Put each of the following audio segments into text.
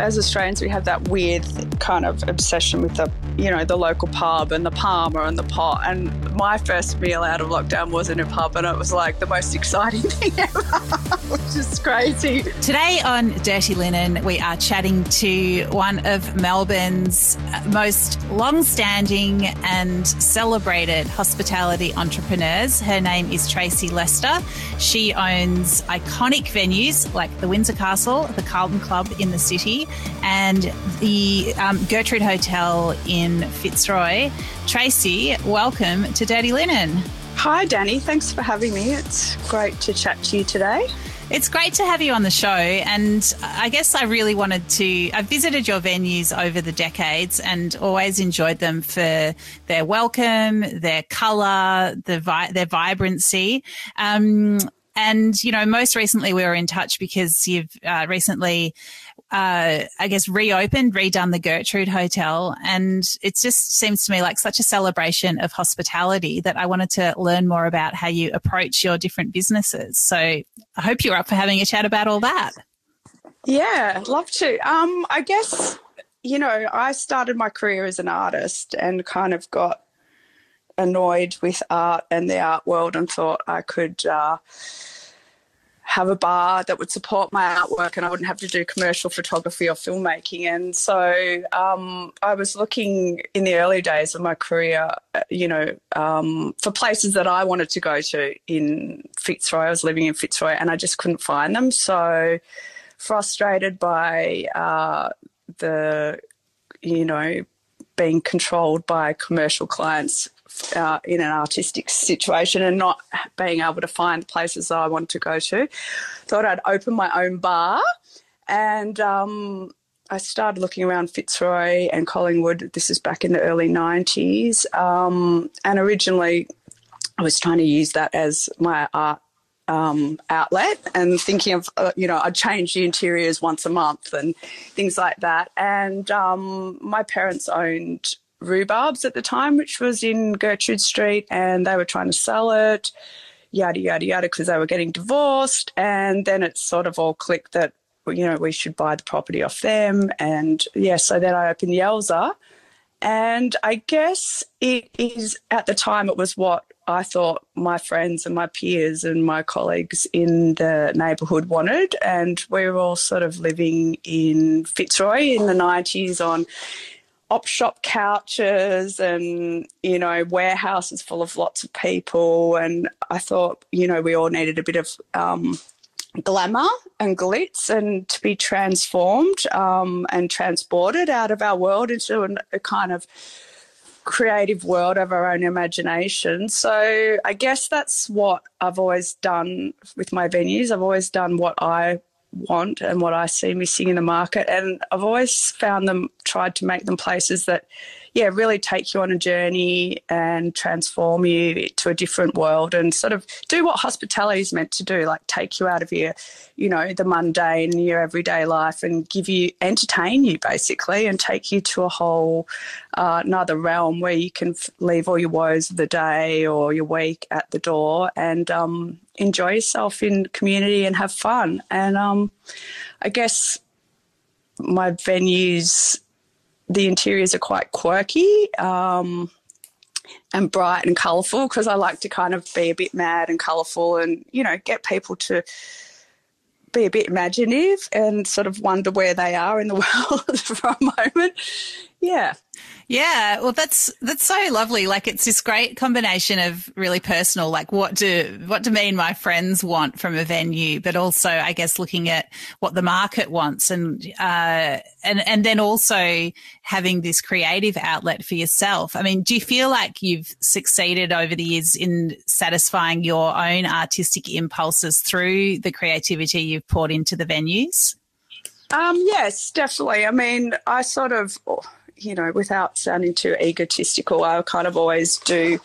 as Australians, we have that weird kind of obsession with the, you know, the local pub and the parma and the pot. And my first meal out of lockdown was in a pub, and it was like the most exciting thing ever, which is crazy. Today on Dirty Linen, we are chatting to one of Melbourne's most long-standing and celebrated hospitality entrepreneurs. Her name is Tracy Lester. She owns iconic venues like the Windsor Castle, the Carlton Club in the city, and the um, Gertrude Hotel in Fitzroy. Tracy, welcome to Dirty Linen. Hi, Dani. Thanks for having me. It's great to chat to you today. It's great to have you on the show. And I guess I really wanted to. I've visited your venues over the decades and always enjoyed them for their welcome, their colour, the vi- their vibrancy. Um, and, you know, most recently we were in touch because you've uh, recently uh, I guess, reopened, redone the Gertrude Hotel. And it just seems to me like such a celebration of hospitality that I wanted to learn more about how you approach your different businesses. So I hope you're up for having a chat about all that. Yeah, love to. Um, I guess, you know, I started my career as an artist and kind of got annoyed with art and the art world and thought I could. Uh, have a bar that would support my artwork and I wouldn't have to do commercial photography or filmmaking. And so um, I was looking in the early days of my career, uh, you know, um, for places that I wanted to go to in Fitzroy. I was living in Fitzroy and I just couldn't find them. So frustrated by uh, the, you know, being controlled by commercial clients uh, in an artistic situation and not being able to find places I want to go to. Thought I'd open my own bar and um, I started looking around Fitzroy and Collingwood. This is back in the early 90s. Um, and originally, I was trying to use that as my art um, outlet and thinking of, uh, you know, I'd change the interiors once a month and things like that. And um, my parents owned Rhubarbs at the time, which was in Gertrude Street, and they were trying to sell it, yada, yada, yada, because they were getting divorced. And then it sort of all clicked that, you know, we should buy the property off them. And yeah, so then I opened Yelza. And I guess it is, at the time, it was what I thought my friends and my peers and my colleagues in the neighbourhood wanted. And we were all sort of living in Fitzroy in the 90s on op shop couches and you know warehouses full of lots of people and i thought you know we all needed a bit of um, glamour and glitz and to be transformed um, and transported out of our world into an, a kind of creative world of our own imagination. So I guess that's what I've always done with my venues. I've always done what I want and what I see missing in the market. And I've always found them, tried to make them places that, yeah, really take you on a journey and transform you to a different world and sort of do what hospitality is meant to do, like take you out of your, you know, the mundane, your everyday life and give you, entertain you basically and take you to a whole uh, another realm where you can leave all your woes of the day or your week at the door and, um, enjoy yourself in community and have fun. And um, I guess my venues, the interiors are quite quirky um, and bright and colourful because I like to kind of be a bit mad and colourful and, you know, get people to be a bit imaginative and sort of wonder where they are in the world for a moment. Yeah. Yeah, well, that's that's so lovely. Like, it's this great combination of really personal, like what do what do me and my friends want from a venue, but also, I guess, looking at what the market wants, and uh, and and then also having this creative outlet for yourself. I mean, do you feel like you've succeeded over the years in satisfying your own artistic impulses through the creativity you've poured into the venues? Um, yes, definitely. I mean, I sort of you know, without sounding too egotistical, I kind of always do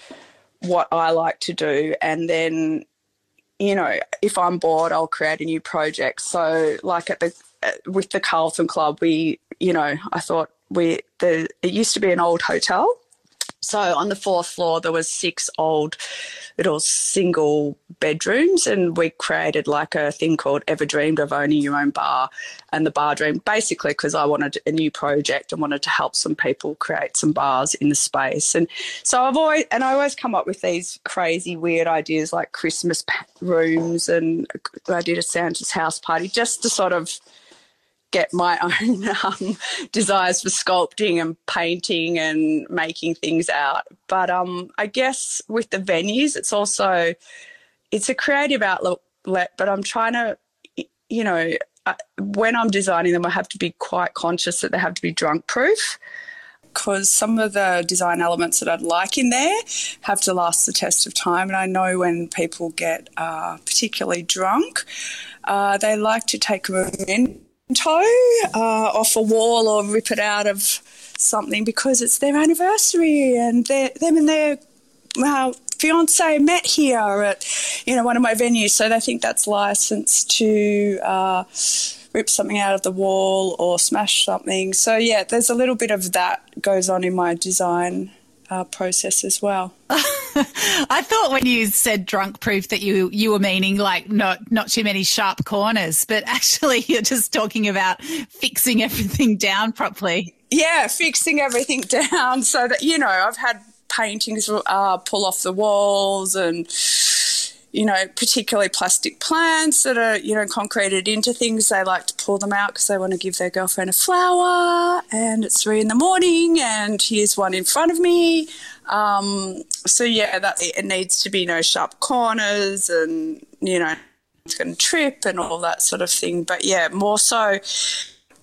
what I like to do. And then, you know, if I'm bored, I'll create a new project. So, like at the, with the Carlton Club, we, you know, I thought we, the, it used to be an old hotel So on the fourth floor, there was six old little single bedrooms, and we created like a thing called Ever Dreamed of Owning Your Own Bar and the Bar Dream, basically because I wanted a new project and wanted to help some people create some bars in the space. And so I've always, and I always come up with these crazy, weird ideas like Christmas rooms, and I did a Santa's house party just to sort of get my own um, desires for sculpting and painting and making things out. But um, I guess with the venues, it's also it's a creative outlet. But I'm trying to, you know, when I'm designing them, I have to be quite conscious that they have to be drunk proof. Because some of the design elements that I'd like in there have to last the test of time. And I know when people get uh, particularly drunk, uh, they like to take a moment toe uh, off a wall or rip it out of something because it's their anniversary and them and their uh, fiance met here at you know one of my venues, so they think that's licensed to uh, rip something out of the wall or smash something. So yeah, there's a little bit of that goes on in my design uh, process as well. I thought when you said drunk proof that you you were meaning like not not too many sharp corners, but actually you're just talking about fixing everything down properly. Yeah, fixing everything down so that you know I've had paintings uh, pull off the walls and you know, particularly plastic plants that are, you know, concreted into things. They like to pull them out because they want to give their girlfriend a flower. And it's three in the morning, and here's one in front of me. Um, so yeah, that it needs to be no sharp corners, and you know, it's going to trip and all that sort of thing. But yeah, more so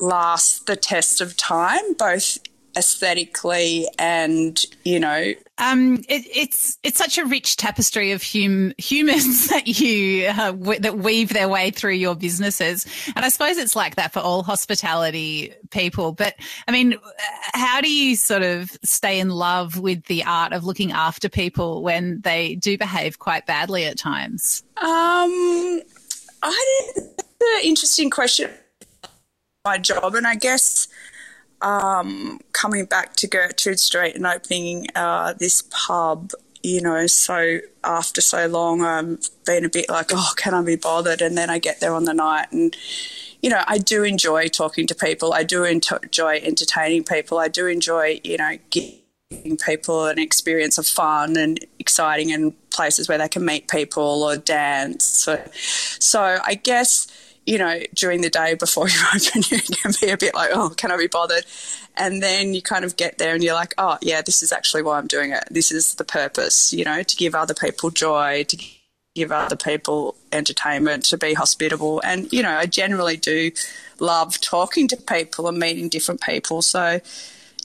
last the test of time, both aesthetically and you know um, it, it's it's such a rich tapestry of hum, humans that you uh, w- that weave their way through your businesses, and I suppose it's like that for all hospitality people. But I mean, how do you sort of stay in love with the art of looking after people when they do behave quite badly at times? Um, I did an interesting question. My job, and I guess um, coming back to Gertrude Street and opening uh, this pub, you know, so after so long, I've been a bit like, oh, can I be bothered? And then I get there on the night and, you know, I do enjoy talking to people. I do enjoy entertaining people. I do enjoy, you know, giving people an experience of fun and exciting and places where they can meet people or dance. So, so I guess you know, during the day before you open, you can be a bit like, oh, can I be bothered? And then you kind of get there and you're like, oh, yeah, this is actually why I'm doing it. This is the purpose, you know, to give other people joy, to give other people entertainment, to be hospitable. And, you know, I generally do love talking to people and meeting different people. So,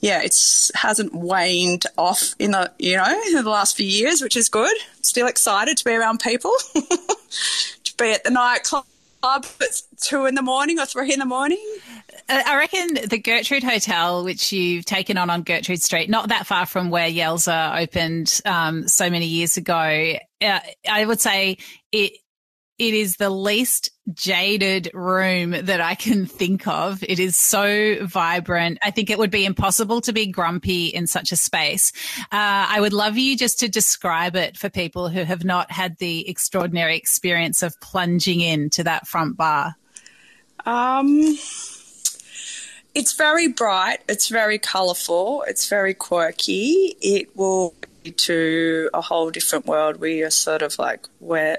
yeah, it's hasn't waned off in the you know in the last few years, which is good. Still excited to be around people, to be at the nightclub club at two in the morning or three in the morning. Uh, I reckon the Gertrude Hotel, which you've taken on on Gertrude Street, not that far from where Yelza opened um, so many years ago, uh, I would say it it is the least jaded room that I can think of. It is so vibrant. I think it would be impossible to be grumpy in such a space. Uh, I would love you just to describe it for people who have not had the extraordinary experience of plunging into that front bar. Um, it's very bright. It's very colourful. It's very quirky. It will to a whole different world where you're sort of like where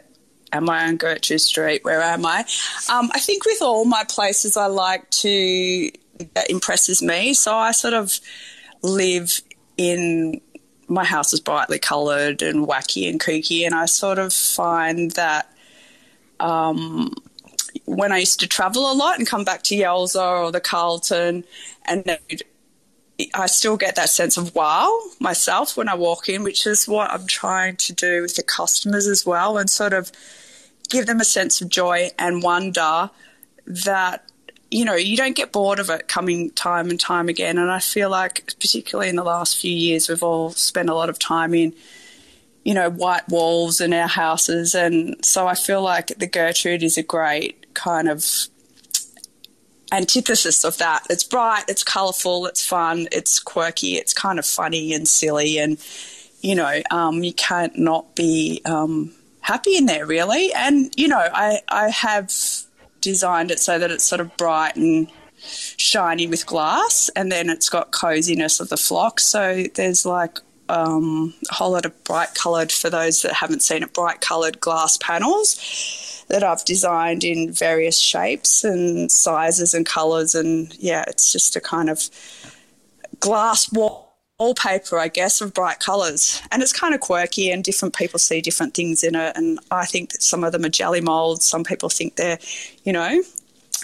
am I on Gertrude Street? Where am I? Um, I think with all my places, I like to that impresses me. So I sort of live in my house is brightly coloured and wacky and kooky, and I sort of find that um, when I used to travel a lot and come back to Yelza or the Carlton, and I still get that sense of wow myself when I walk in, which is what I'm trying to do with the customers as well, and sort of give them a sense of joy and wonder that you know you don't get bored of it coming time and time again. And i feel like particularly in the last few years we've all spent a lot of time in you know white walls in our houses. And so i feel like the gertrude is a great kind of antithesis of that. It's bright, it's colourful, it's fun, it's quirky, it's kind of funny and silly, and you know, um, you can't not be um, happy in there really. And you know, I I have designed it so that it's sort of bright and shiny with glass, and then it's got coziness of the flock. So there's like um, a whole lot of bright coloured for those that haven't seen it, bright coloured glass panels that I've designed in various shapes and sizes and colours. And yeah, it's just a kind of glass wall wallpaper, I guess, of bright colours. And it's kind of quirky, and different people see different things in it. And I think that some of them are jelly molds. Some people think they're, you know,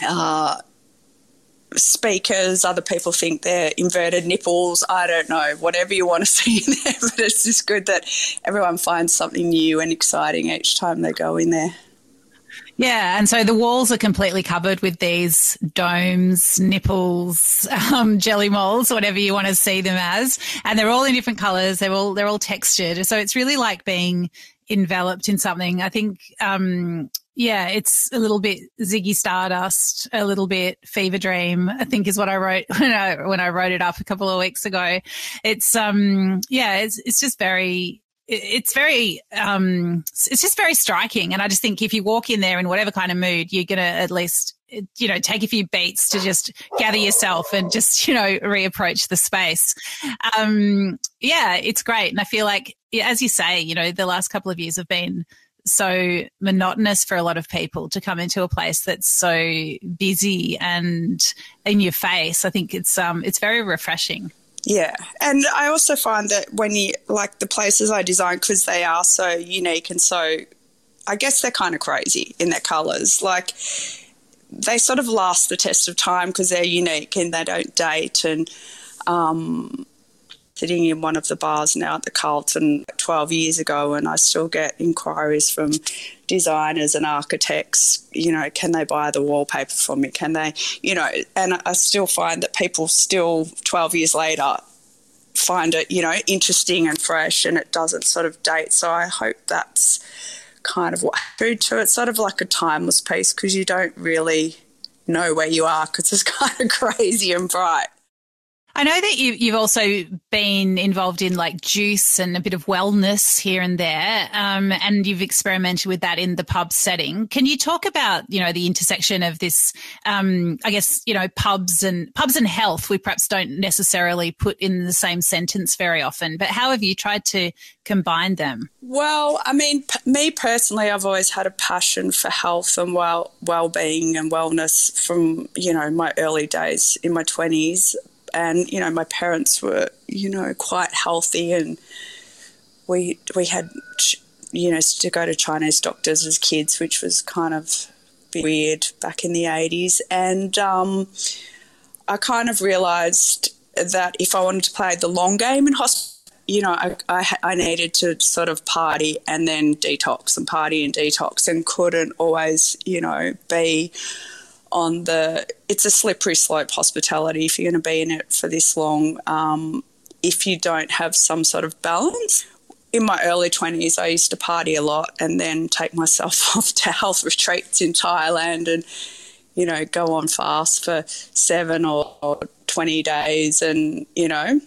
uh, speakers. Other people think they're inverted nipples. I don't know, whatever you want to see in there. But it's just good that everyone finds something new and exciting each time they go in there. Yeah, and so the walls are completely covered with these domes, nipples, um, jelly molds, whatever you want to see them as, and they're all in different colours. They're all they're all textured, so it's really like being enveloped in something. I think, um, yeah, it's a little bit Ziggy Stardust, a little bit Fever Dream. I think is what I wrote when I when I wrote it up a couple of weeks ago. It's um, yeah, it's it's just very it's very um, it's just very striking. And i just think if you walk in there in whatever kind of mood you're going to at least you know take a few beats to just gather yourself and just you know reapproach the space. Um, yeah it's great. And i feel like as you say you know the last couple of years have been so monotonous for a lot of people to come into a place that's so busy and in your face. I think it's um it's very refreshing yeah. And I also find that when you like the places I design, because they are so unique and so, I guess they're kind of crazy in their colours. Like they sort of last the test of time because they're unique and they don't date. And um, sitting in one of the bars now at the Carlton 12 years ago, and I still get inquiries from designers and architects, you know, can they buy the wallpaper from me? Can they, you know, and I still find that people still 12 years later find it, you know, interesting and fresh and it doesn't sort of date. So I hope that's kind of what happened to it. Sort of like a timeless piece because you don't really know where you are because it's kind of crazy and bright. I know that you, you've also been involved in like juice and a bit of wellness here and there, um, and you've experimented with that in the pub setting. Can you talk about you know the intersection of this? Um, I guess you know pubs and pubs and health. We perhaps don't necessarily put in the same sentence very often, but how have you tried to combine them? Well, I mean, p- me personally, I've always had a passion for health and well well being and wellness from you know my early days in my twenties and you know my parents were you know quite healthy and we we had you know to go to Chinese doctors as kids which was kind of weird back in the 80s and um, I kind of realized that if I wanted to play the long game in hospital you know, I, I, I, needed to sort of party and then detox and party and detox and couldn't always, you know, be on the it's a slippery slope hospitality if you're going to be in it for this long um, if you don't have some sort of balance in my early 20s i used to party a lot and then take myself off to health retreats in thailand and you know go on fast for seven or, or 20 days and you know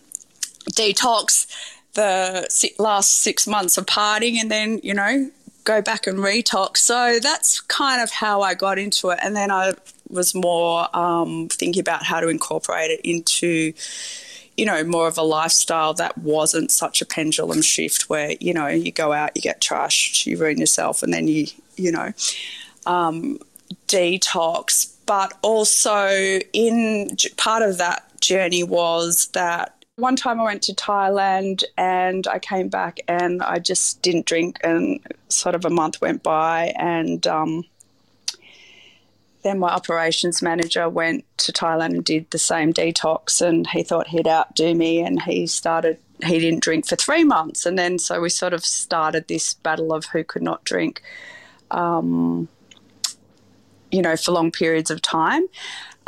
detox the last six months of partying and then you know go back and retox. So that's kind of how I got into it. And then I was more um, thinking about how to incorporate it into, you know, more of a lifestyle that wasn't such a pendulum shift where, you know, you go out, you get trashed, you ruin yourself, and then you, you know, um, detox. But also, in part of that journey was that one time I went to Thailand and I came back and I just didn't drink, and sort of a month went by, and um, then my operations manager went to Thailand and did the same detox, and he thought he'd outdo me, and he started. He didn't drink for three months, and then so we sort of started this battle of who could not drink, um, you know, for long periods of time.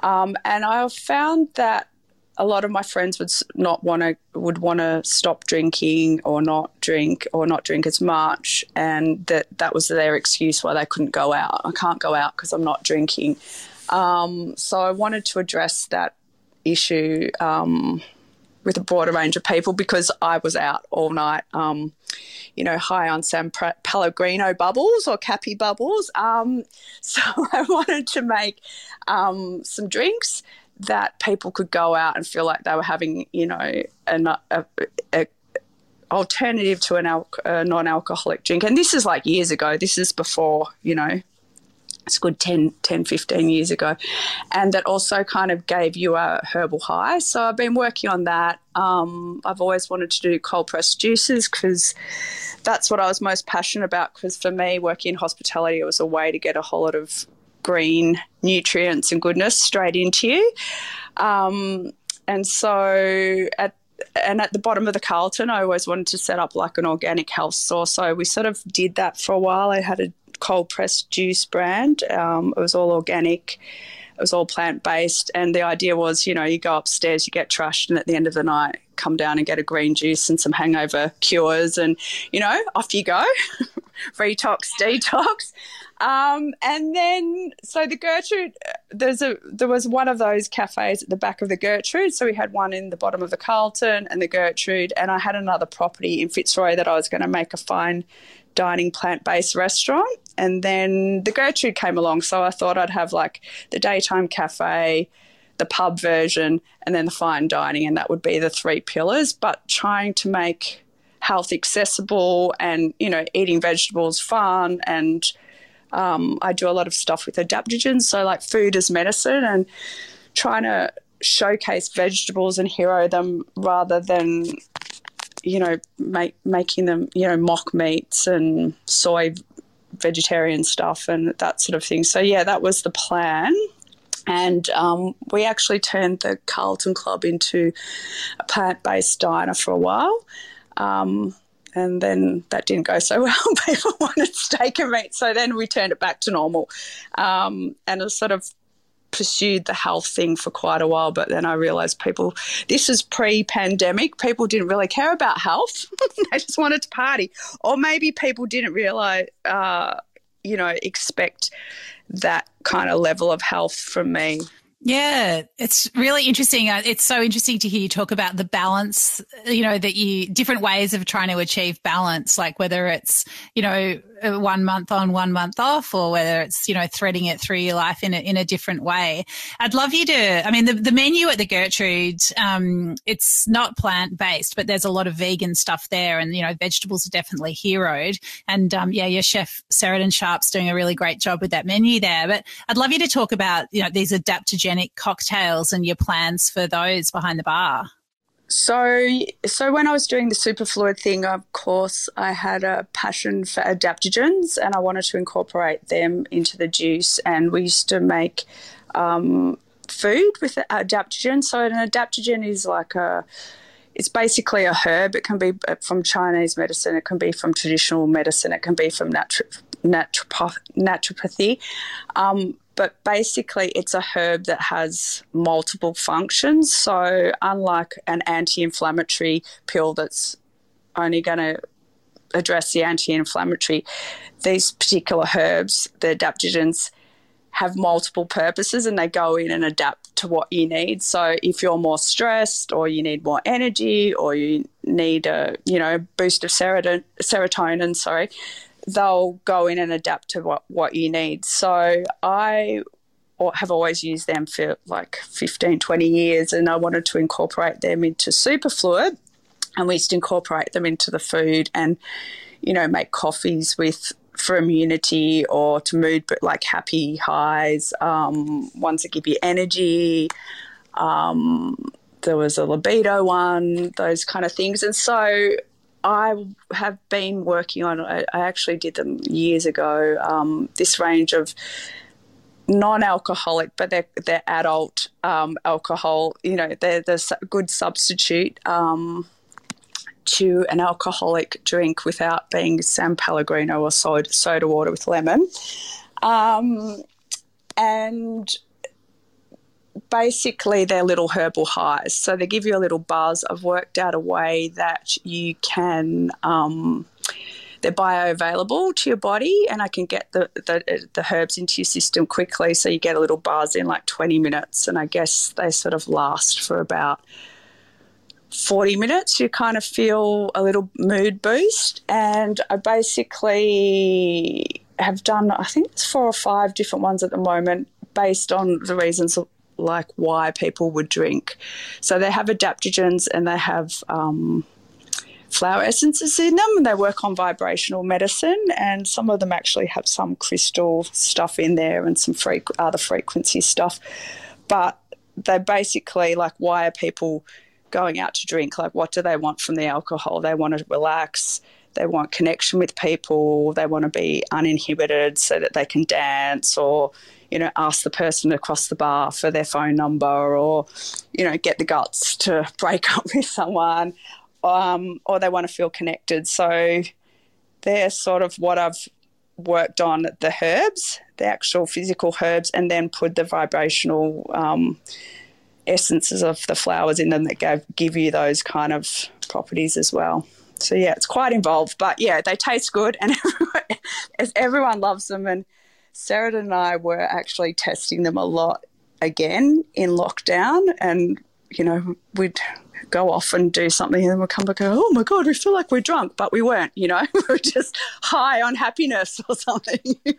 Um, and I found that a lot of my friends would not want to would want to stop drinking or not drink or not drink as much and that that was their excuse why they couldn't go out. I can't go out because i'm not drinking. Um, so I wanted to address that issue um, with a broader range of people because I was out all night, um, you know, high on San Pellegrino bubbles or Capi bubbles. Um, so I wanted to make um, some drinks that people could go out and feel like they were having, you know, a, a, a alternative to an al- a non-alcoholic drink. And this is like years ago. This is before, you know, it's good 10, 10, 15 years ago. And that also kind of gave you a herbal high. So I've been working on that. Um, I've always wanted to do cold pressed juices because that's what I was most passionate about. Because for me, working in hospitality, it was a way to get a whole lot of green nutrients and goodness straight into you. Um, and so at and at the bottom of the Carlton, I always wanted to set up like an organic health store. So we sort of did that for a while. I had a cold pressed juice brand. Um, it was all organic. It was all plant based, and the idea was, you know, you go upstairs, you get trashed, and at the end of the night, come down and get a green juice and some hangover cures, and you know, off you go, retox, detox. Um, and then, so the Gertrude, there's a there was one of those cafes at the back of the Gertrude. So we had one in the bottom of the Carlton and the Gertrude, and I had another property in Fitzroy that I was going to make a fine dining plant based restaurant. And then the Gertrude came along. So I thought I'd have like the daytime cafe, the pub version, and then the fine dining. And that would be the three pillars. But trying to make health accessible and, you know, eating vegetables fun. And um, I do a lot of stuff with adaptogens. So, like food as medicine and trying to showcase vegetables and hero them rather than you know, make, making them, you know, mock meats and soy vegetarian stuff and that sort of thing. So, yeah, that was the plan. And um, we actually turned the Carlton Club into a plant based diner for a while. Um, and then that didn't go so well. People wanted steak and meat. So then we turned it back to normal. Um, and it sort of pursued the health thing for quite a while, but then I realized people, this is pre pandemic, people didn't really care about health. they just wanted to party. Or maybe people didn't realize, uh, you know, expect that kind of level of health from me. Yeah, it's really interesting. Uh, it's so interesting to hear you talk about the balance, you know, that you different ways of trying to achieve balance, like whether it's, you know, uh, one month on, one month off, or whether it's, you know, threading it through your life in a, in a different way. I'd love you to, I mean, the, the menu at the Gertrude, um, it's not plant based, but there's a lot of vegan stuff there. And, you know, vegetables are definitely heroed. And, um, yeah, your chef, Sheridan Sharp's doing a really great job with that menu there. But I'd love you to talk about, you know, these adaptogenic cocktails and your plans for those behind the bar. So, so when I was doing the superfluid thing, of course, I had a passion for adaptogens, and I wanted to incorporate them into the juice. And we used to make um, food with adaptogens. So, an adaptogen is like a it's basically a herb. It can be uh, from Chinese medicine, it can be from traditional medicine, it can be from natu- naturopathy. Um, but basically it's a herb that has multiple functions. So, unlike an anti inflammatory pill that's only going to address the anti inflammatory, these particular herbs, the adaptogens, have multiple purposes and they go in and adapt to what you need. So if you're more stressed or you need more energy or you need a, you know, boost of serotonin, serotonin sorry, they'll go in and adapt to what, what you need. So I have always used them for like 15, 20 years, and I wanted to incorporate them into superfluid. And we used to incorporate them into the food and, you know, make coffees with for immunity or to mood, but like happy highs, um, ones that give you energy. Um, there was a libido one, those kind of things. And so I have been working on. I, actually did them years ago. Um, this range of non-alcoholic, but they're they're adult um, alcohol. You know, they're the good substitute um, to an alcoholic drink without being San Pellegrino or soda, soda water with lemon. Um, and basically they're little herbal highs. So they give you a little buzz. I've worked out a way that you can um, they're bioavailable to your body, and I can get the, the the herbs into your system quickly, so you get a little buzz in like 20 minutes, and I guess they sort of last for about 40 minutes, you kind of feel a little mood boost. And I basically have done, I think it's four or five different ones at the moment based on the reasons like why people would drink. So they have adaptogens and they have um, flower essences in them and they work on vibrational medicine and some of them actually have some crystal stuff in there and some other frequency stuff. But they basically like why are people going out to drink. Like, what do they want from the alcohol? They want to relax. They want connection with people. They want to be uninhibited so that they can dance or, you know, ask the person across the bar for their phone number or, you know, get the guts to break up with someone. Um, or they want to feel connected. So they're sort of what I've worked on the herbs, the actual physical herbs, and then put the vibrational. Um, essences of the flowers in them that give, give you those kind of properties as well. So yeah, it's quite involved, but yeah, they taste good and everyone, everyone loves them. And Sarah and I were actually testing them a lot again in lockdown, and you know we'd go off and do something and then we'd come back and go, oh my God, we feel like we're drunk, but we weren't, you know, we were just high on happiness or something.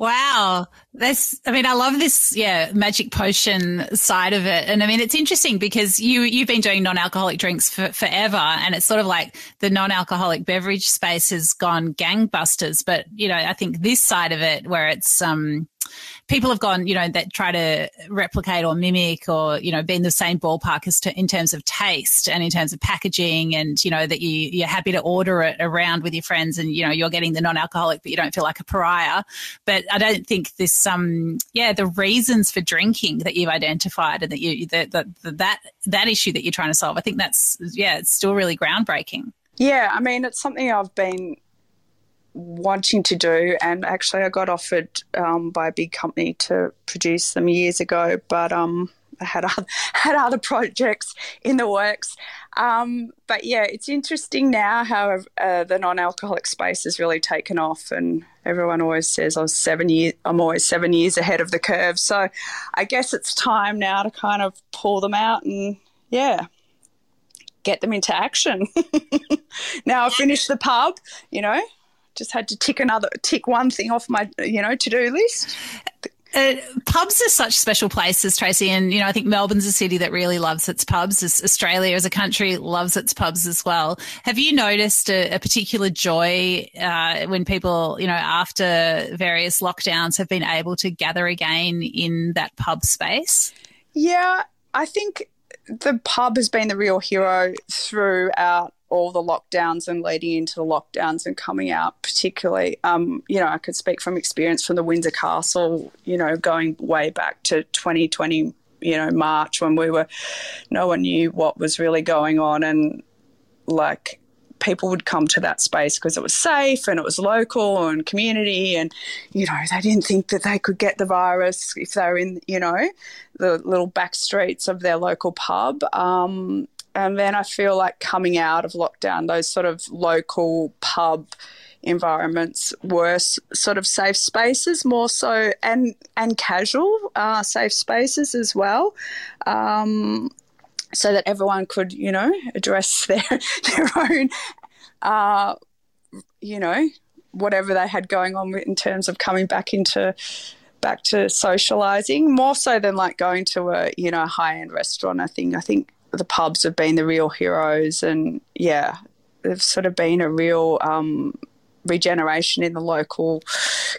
Wow. That's, I mean, I love this, yeah, magic potion side of it. And I mean, it's interesting because you, you've been doing non-alcoholic drinks for, forever. And it's sort of like the non-alcoholic beverage space has gone gangbusters. But, you know, I think this side of it where it's, um, people have gone, you know, that try to replicate or mimic or, you know, be in the same ballpark as to, in terms of taste and in terms of packaging and, you know, that you, you're happy to order it around with your friends and, you know, you're getting the non-alcoholic, but you don't feel like a pariah. But I don't think this, um, yeah, the reasons for drinking that you've identified and that you, that, that, that, that issue that you're trying to solve, I think that's, yeah, it's still really groundbreaking. Yeah, I mean, it's something I've been wanting to do, and actually, I got offered um, by a big company to produce them years ago, but um, I had other, had other projects in the works. Um, but yeah, it's interesting now how uh, the non-alcoholic space has really taken off, and everyone always says I was seven years. I'm always seven years ahead of the curve. So I guess it's time now to kind of pull them out and yeah, get them into action. now I've finished the pub, you know, just had to tick another tick one thing off my you know to do list. Uh, pubs are such special places, Tracy, and you know I think Melbourne's a city that really loves its pubs. Australia as a country loves its pubs as well. Have you noticed a, a particular joy uh, when people, you know, after various lockdowns, have been able to gather again in that pub space? Yeah, I think the pub has been the real hero throughout all the lockdowns and leading into the lockdowns and coming out, particularly. Um, you know, I could speak from experience from the Windsor Castle, you know, going way back to 2020, you know, March when we were, no one knew what was really going on. And like, people would come to that space because it was safe and it was local and community and you know they didn't think that they could get the virus if they were in you know the little back streets of their local pub um, and then I feel like coming out of lockdown, those sort of local pub environments were sort of safe spaces more so and and casual uh, safe spaces as well um, so that everyone could you know address their their own uh, you know whatever they had going on in terms of coming back into back to socializing more so than like going to a you know high end restaurant i think i think the pubs have been the real heroes, and yeah, they've sort of been a real um, regeneration in the local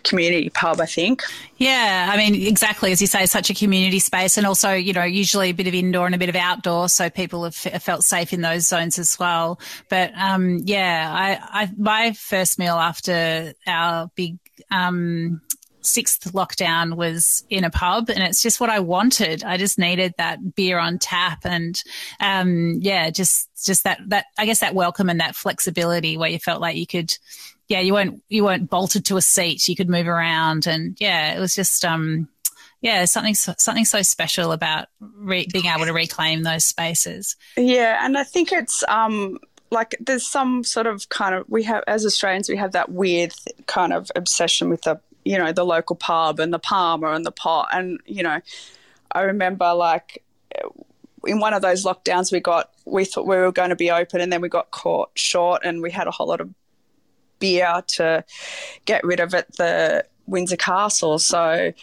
community pub, I think. Yeah, I mean, exactly as you say, such a community space, and also, you know, usually a bit of indoor and a bit of outdoor, so people have, felt safe in those zones as well. But um, yeah, I, I my first meal after our big um, sixth lockdown was in a pub and it's just what I wanted. I just needed that beer on tap and, um, yeah, just, just that, that, I guess that welcome and that flexibility where you felt like you could, yeah, you weren't, you weren't bolted to a seat. You could move around and yeah, it was just, um, yeah, something something so special about re- being able to reclaim those spaces. Yeah, and I think it's um, like there's some sort of kind of we have as Australians we have that weird kind of obsession with the you know the local pub and the parma and the pot. And you know I remember like in one of those lockdowns we got we thought we were going to be open and then we got caught short and we had a whole lot of beer to get rid of at the Windsor Castle. So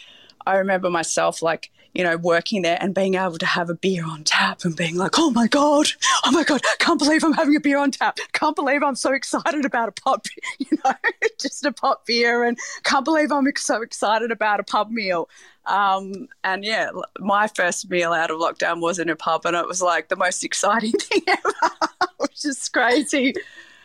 I remember myself like you know, working there and being able to have a beer on tap and being like, oh my God, oh my God, can't believe I'm having a beer on tap. Can't believe I'm so excited about a pot, you know, just a pot beer. And can't believe I'm so excited about a pub meal. Um, and yeah, my first meal out of lockdown was in a pub and it was like the most exciting thing ever, which is crazy.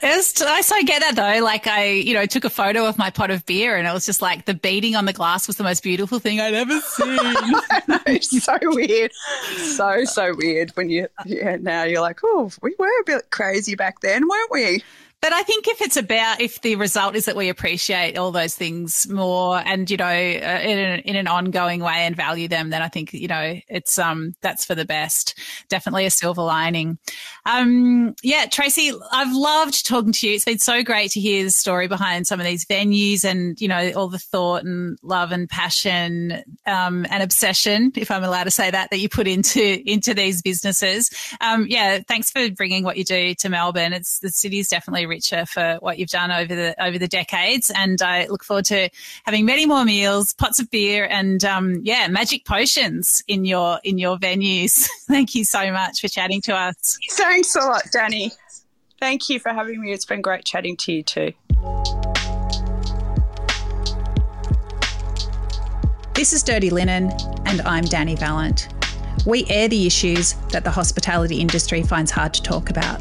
I so get that though. Like I, you know, took a photo of my pot of beer, and it was just like the beading on the glass was the most beautiful thing I'd ever seen. so weird, so so weird. When you, yeah, now you're like, oh, we were a bit crazy back then, weren't we? But I think if it's about if the result is that we appreciate all those things more and you know uh, in, an, in an ongoing way and value them, then I think you know it's um that's for the best. Definitely a silver lining. Um, yeah, Tracy, I've loved talking to you. It's been so great to hear the story behind some of these venues and you know all the thought and love and passion um, and obsession, if I'm allowed to say that, that you put into into these businesses. Um, yeah, thanks for bringing what you do to Melbourne. It's the city's definitely richer for what you've done over the over the decades. And I look forward to having many more meals, pots of beer, and um, yeah, magic potions in your in your venues. Thank you so much for chatting to us. Thanks a lot, Dani. Thank you for having me. It's been great chatting to you too. This is Dirty Linen, and I'm Dani Valent. We air the issues that the hospitality industry finds hard to talk about